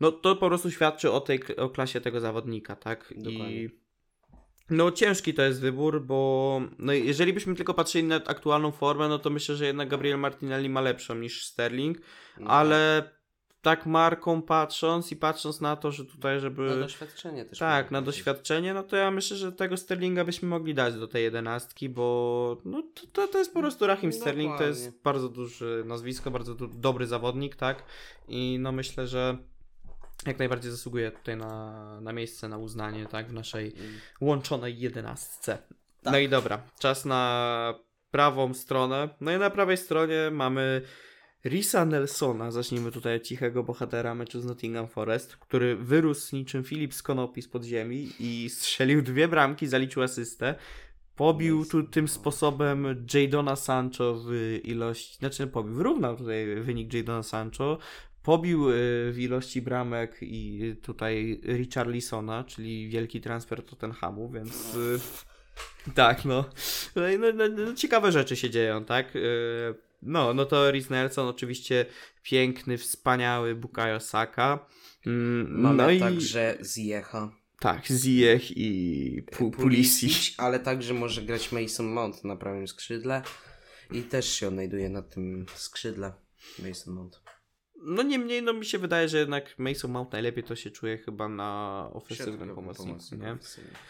no to po prostu świadczy o tej o klasie tego zawodnika, tak? Dokładnie. I no ciężki to jest wybór, bo no jeżeli byśmy tylko patrzyli na aktualną formę, no to myślę, że jednak Gabriel Martinelli ma lepszą niż Sterling, No ale tak marką patrząc i patrząc na to, że tutaj żeby Na doświadczenie też. tak, na doświadczenie, no to ja myślę, że tego Sterlinga byśmy mogli dać do tej jedenastki, bo no to, to, to jest po prostu Rahim Sterling, to Dokładnie. jest bardzo duże nazwisko, bardzo du- dobry zawodnik, tak? I no myślę, że jak najbardziej zasługuje tutaj na, na miejsce, na uznanie, tak? W naszej Mm. łączonej jedenastce. Tak. No i dobra, czas na prawą stronę. No i na prawej stronie mamy Risa Nelsona, zacznijmy tutaj od cichego bohatera meczu z Nottingham Forest, który wyrósł niczym Filip z Konopi z podziemi i strzelił dwie bramki, zaliczył asystę. Pobił tu tym sposobem Jadona Sancho w ilości, znaczy pobił, wyrównał tutaj wynik Jadona Sancho, pobił y, w ilości bramek i tutaj Richarlisona, czyli wielki transfer Tottenhamu, więc y, tak, no. No, no, no, ciekawe rzeczy się dzieją, tak? No, no to Rhys Nelson oczywiście piękny, wspaniały Bukayo Saka. Mm, Mamy no i także Ziecha. Tak, Ziyech i Pu Pulisic. Ale także może grać Mason Mount na prawym skrzydle i też się odnajduje na tym skrzydle Mason Mount. No niemniej, no mi się wydaje, że jednak Mason Mount najlepiej to się czuje chyba na ofensywnym pomocniku, nie?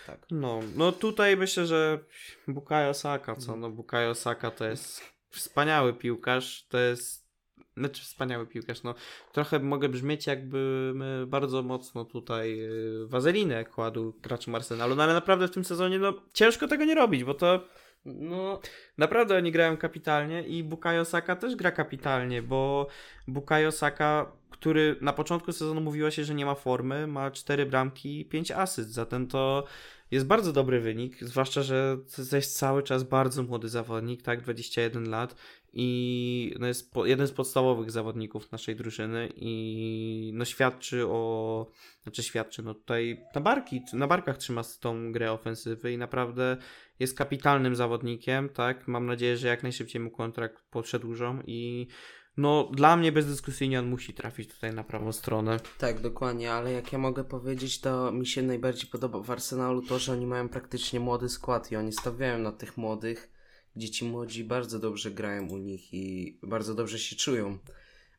Tak. No, no tutaj myślę, że Bukayo Saka, co? No Bukayo Saka to jest wspaniały piłkarz, to jest znaczy wspaniały piłkarz, no trochę mogę brzmieć jakby bardzo mocno tutaj y, wazelinę kładł graczom Arsenalu, no ale naprawdę w tym sezonie no ciężko tego nie robić, bo to no naprawdę oni grają kapitalnie i Bukayo Saka też gra kapitalnie, bo Bukayo Saka, który na początku sezonu mówiło się, że nie ma formy, ma 4 bramki i 5 asyst, zatem to jest bardzo dobry wynik, zwłaszcza, że to jest cały czas bardzo młody zawodnik, tak, 21 lat i no jest jeden z podstawowych zawodników naszej drużyny i no świadczy o, znaczy świadczy, no tutaj na, barki, na barkach trzyma tą grę ofensywy i naprawdę jest kapitalnym zawodnikiem, tak, mam nadzieję, że jak najszybciej mu kontrakt przedłużą i no dla mnie bezdyskusyjnie on musi trafić tutaj na prawą stronę. Tak, dokładnie, ale jak ja mogę powiedzieć, to mi się najbardziej podoba w Arsenalu to, że oni mają praktycznie młody skład i oni stawiają na tych młodych, gdzie ci młodzi bardzo dobrze grają u nich i bardzo dobrze się czują,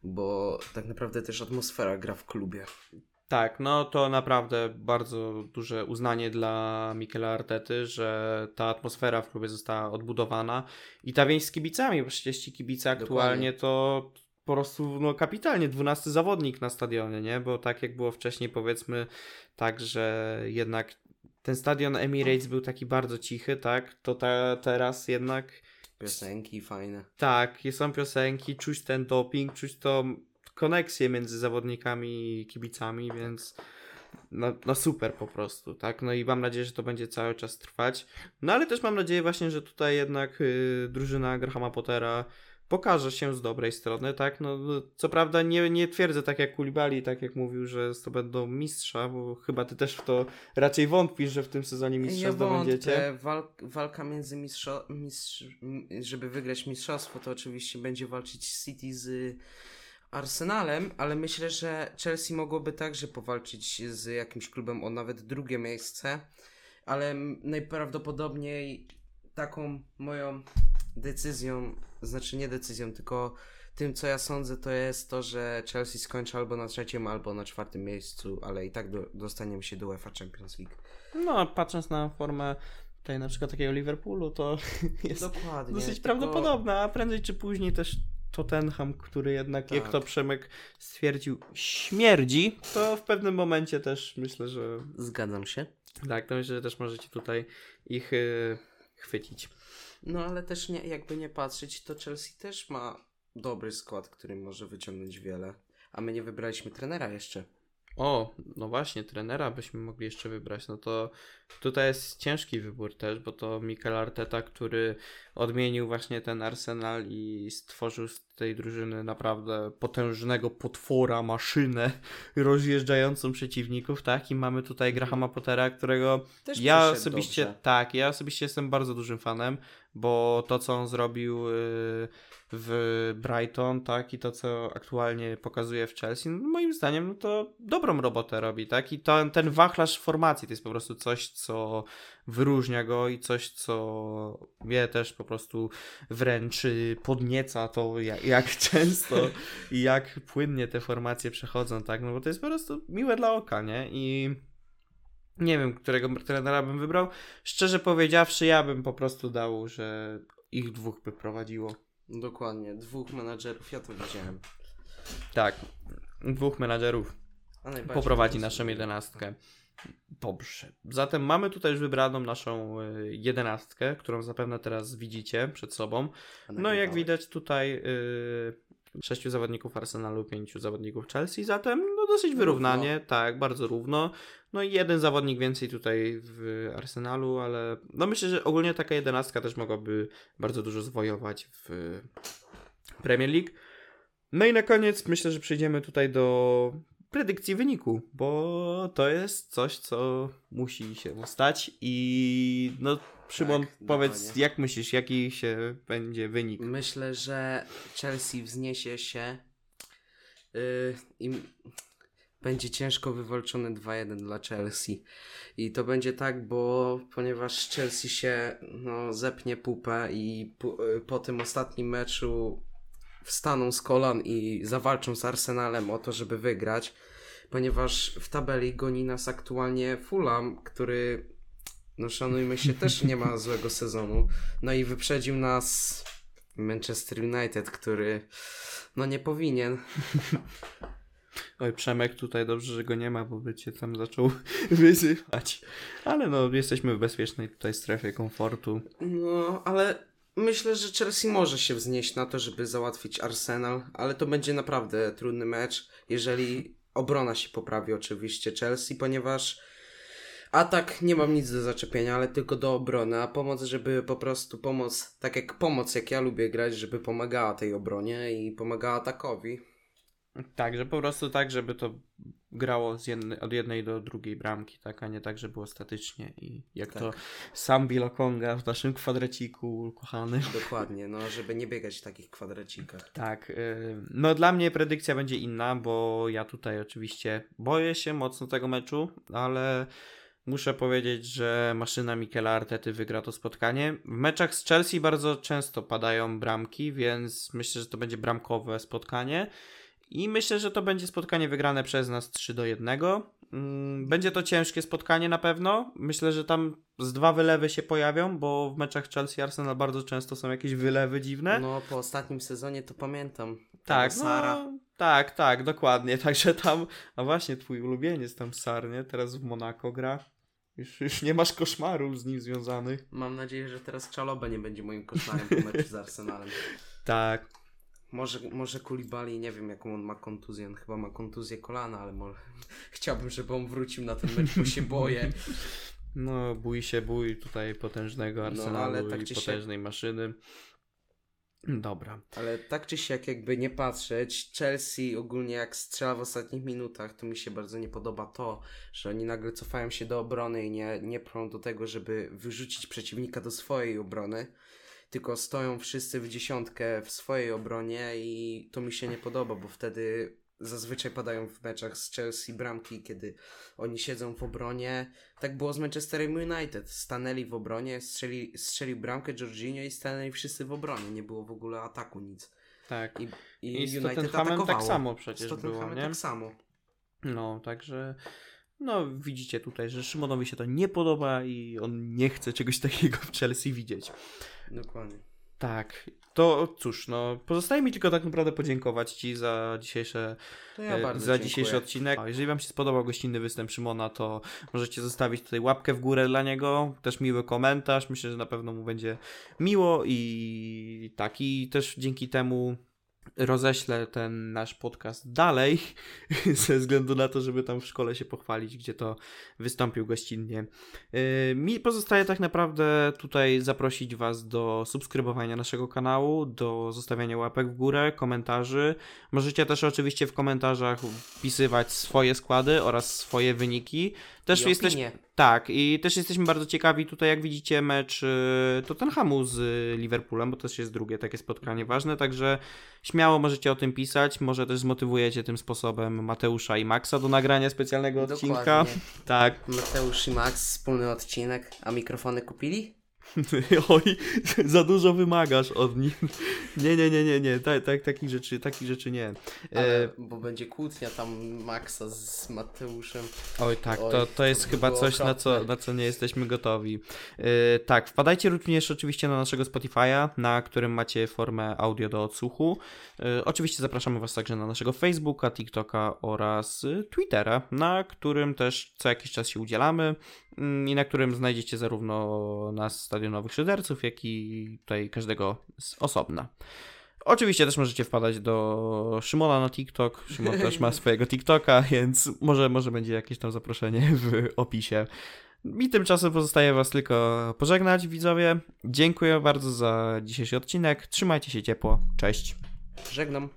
bo tak naprawdę też atmosfera gra w klubie. Tak, no to naprawdę bardzo duże uznanie dla Mikela Artety, że ta atmosfera w klubie została odbudowana i ta więź z kibicami, bo przecież ci kibice aktualnie Dokładnie. to po prostu no, kapitalnie 12 zawodnik na stadionie, nie? Bo tak jak było wcześniej powiedzmy tak, że jednak ten stadion Emirates był taki bardzo cichy, tak? To ta, teraz jednak piosenki fajne. Tak, są piosenki, czuć ten doping, czuć to koneksję między zawodnikami i kibicami, więc no, no, super po prostu, tak? No i mam nadzieję, że to będzie cały czas trwać. No ale też mam nadzieję właśnie, że tutaj jednak yy, drużyna Grahama Pottera pokaże się z dobrej strony, tak? No, no, co prawda nie, nie twierdzę tak jak Kulibali, tak jak mówił, że to będą mistrza, bo chyba ty też w to raczej wątpisz, że w tym sezonie mistrza ja zdobędziecie. Walk, walka między mistrzo, mistrz, żeby wygrać mistrzostwo, to oczywiście będzie walczyć City z Arsenalem, ale myślę, że Chelsea mogłoby także powalczyć z jakimś klubem o nawet drugie miejsce, ale najprawdopodobniej taką moją decyzją, znaczy nie decyzją, tylko tym, co ja sądzę, to jest to, że Chelsea skończy albo na trzecim, albo na czwartym miejscu, ale i tak do, dostaniemy się do UEFA Champions League. No, patrząc na formę tutaj na przykład takiego Liverpoolu, to jest Dokładnie, dosyć tylko... prawdopodobna, a prędzej czy później też Tottenham, który jednak, tak. jak to Przemek stwierdził, śmierdzi, to w pewnym momencie też myślę, że... Zgadzam się. Tak, to myślę, że też możecie tutaj ich y, chwycić. No ale też nie, jakby nie patrzeć, to Chelsea też ma dobry skład, który może wyciągnąć wiele. A my nie wybraliśmy trenera jeszcze. O, no właśnie, trenera byśmy mogli jeszcze wybrać. No to tutaj jest ciężki wybór też, bo to Mikel Arteta, który odmienił właśnie ten Arsenal i stworzył z tej drużyny naprawdę potężnego potwora, maszynę rozjeżdżającą przeciwników, tak? I mamy tutaj Grahama Pottera, którego też ja osobiście, dobrze. tak, ja osobiście jestem bardzo dużym fanem, bo to, co on zrobił y, w Brighton, tak, i to, co aktualnie pokazuje w Chelsea, no, moim zdaniem, no to dobrą robotę robi, tak, i to, ten wachlarz formacji to jest po prostu coś, co wyróżnia go i coś, co mnie też po prostu wręcz podnieca to, jak, jak często i jak płynnie te formacje przechodzą, tak, no bo to jest po prostu miłe dla oka, nie, i nie wiem, którego trenera bym wybrał. Szczerze powiedziawszy, ja bym po prostu dał, że ich dwóch by prowadziło. Dokładnie, dwóch menadżerów, ja to widziałem. Tak, dwóch menadżerów poprowadzi naszą jedenastkę. Dobrze. Zatem mamy tutaj już wybraną naszą y, jedenastkę, którą zapewne teraz widzicie przed sobą. No jak widać tutaj y, Sześciu zawodników Arsenalu, pięciu zawodników Chelsea, zatem no dosyć wyrównanie, równo. tak, bardzo równo. No i jeden zawodnik więcej tutaj w Arsenalu, ale no myślę, że ogólnie taka jedenastka też mogłaby bardzo dużo zwojować w Premier League. No i na koniec myślę, że przejdziemy tutaj do predykcji wyniku, bo to jest coś, co musi się stać i no Szymon, tak, powiedz, jak myślisz, jaki się będzie wynik? Myślę, że Chelsea wzniesie się yy, i będzie ciężko wywalczone 2-1 dla Chelsea. I to będzie tak, bo ponieważ Chelsea się no, zepnie pupę i po, yy, po tym ostatnim meczu wstaną z kolan i zawalczą z Arsenalem o to, żeby wygrać, ponieważ w tabeli goni nas aktualnie Fulham, który, no szanujmy się, też nie ma złego sezonu. No i wyprzedził nas Manchester United, który no nie powinien. Oj, Przemek, tutaj dobrze, że go nie ma, bo by cię tam zaczął wyzywać. Ale no, jesteśmy w bezpiecznej tutaj strefie komfortu. No, ale Myślę, że Chelsea może się wznieść na to, żeby załatwić Arsenal, ale to będzie naprawdę trudny mecz, jeżeli obrona się poprawi oczywiście Chelsea, ponieważ atak nie mam nic do zaczepienia, ale tylko do obrony, a pomoc, żeby po prostu pomoc, tak jak pomoc, jak ja lubię grać, żeby pomagała tej obronie i pomagała atakowi. Tak, że po prostu tak, żeby to grało jednej, od jednej do drugiej bramki, tak, a nie tak, że było statycznie i jak tak. to sam Bilokonga w naszym kwadraciku kochany. Dokładnie, no żeby nie biegać w takich kwadracikach. Tak, yy, no dla mnie predykcja będzie inna, bo ja tutaj oczywiście boję się mocno tego meczu, ale muszę powiedzieć, że maszyna Mikela Artety wygra to spotkanie. W meczach z Chelsea bardzo często padają bramki, więc myślę, że to będzie bramkowe spotkanie. I myślę, że to będzie spotkanie wygrane przez nas 3 do 1. Mm, będzie to ciężkie spotkanie na pewno. Myślę, że tam z dwa wylewy się pojawią, bo w meczach Chelsea Arsenal bardzo często są jakieś wylewy dziwne. No, po ostatnim sezonie to pamiętam. Tak, no, tak, tak, dokładnie. Także tam, a właśnie twój ulubieniec tam Sar, nie? Teraz w Monako gra. Już, już nie masz koszmarów z nim związanych. Mam nadzieję, że teraz Czaloba nie będzie moim koszmarem po meczu z Arsenalem. tak, może, może Kulibali, nie wiem jaką on ma kontuzję, on chyba ma kontuzję kolana, ale może... chciałbym, żeby on wrócił na ten mecz, bo się boję. No, bój się, bój tutaj potężnego arsenalu no, tak i potężnej się... maszyny. Dobra. Ale tak czy siak, jakby nie patrzeć, Chelsea ogólnie jak strzela w ostatnich minutach, to mi się bardzo nie podoba to, że oni nagle cofają się do obrony i nie, nie prą do tego, żeby wyrzucić przeciwnika do swojej obrony tylko stoją wszyscy w dziesiątkę w swojej obronie i to mi się nie podoba, bo wtedy zazwyczaj padają w meczach z Chelsea bramki, kiedy oni siedzą w obronie. Tak było z Manchesterem United. Stanęli w obronie, strzeli, strzelił bramkę Jorginho i stanęli wszyscy w obronie. Nie było w ogóle ataku nic. Tak. I, i, I z United tak samo przecież było, nie? tak samo. No, także no widzicie tutaj, że Szymonowi się to nie podoba i on nie chce czegoś takiego w Chelsea widzieć. Dokładnie. Tak. To cóż, no pozostaje mi tylko tak naprawdę podziękować Ci za dzisiejsze ja e, za dzisiejszy odcinek. Jeżeli Wam się spodobał gościnny występ Szymona, to możecie zostawić tutaj łapkę w górę dla niego, też miły komentarz. Myślę, że na pewno mu będzie miło i tak i też dzięki temu roześlę ten nasz podcast dalej, ze względu na to, żeby tam w szkole się pochwalić, gdzie to wystąpił gościnnie. Yy, mi pozostaje tak naprawdę tutaj zaprosić Was do subskrybowania naszego kanału, do zostawiania łapek w górę, komentarzy. Możecie też oczywiście w komentarzach wpisywać swoje składy oraz swoje wyniki. Też jesteś, tak, i też jesteśmy bardzo ciekawi tutaj, jak widzicie, mecz y, Tottenhamu z Liverpoolem, bo też jest drugie takie spotkanie ważne, także śmiało możecie o tym pisać, może też zmotywujecie tym sposobem Mateusza i Maxa do nagrania specjalnego odcinka. Dokładnie. Tak. Mateusz i Max, wspólny odcinek, a mikrofony kupili? Oj, za dużo wymagasz od nich. Nie, nie, nie, nie, nie, tak, tak, takich rzeczy, takich rzeczy nie. Ale, e... bo będzie kłótnia tam Maxa z Mateuszem. Oj, tak, Oj, to, to jest to chyba coś, na co, na co nie jesteśmy gotowi. E, tak, wpadajcie również oczywiście na naszego Spotify'a, na którym macie formę audio do odsłuchu. E, oczywiście zapraszamy Was także na naszego Facebooka, TikToka oraz Twittera, na którym też co jakiś czas się udzielamy. Mm, i na którym znajdziecie zarówno nas stadionowych szyderców, jak i tutaj każdego z osobna. Oczywiście też możecie wpadać do Szymona na TikTok. Szymon też ma swojego TikToka, więc może, może będzie jakieś tam zaproszenie w opisie. I tymczasem pozostaje Was tylko pożegnać, widzowie. Dziękuję bardzo za dzisiejszy odcinek. Trzymajcie się ciepło. Cześć. Żegnam.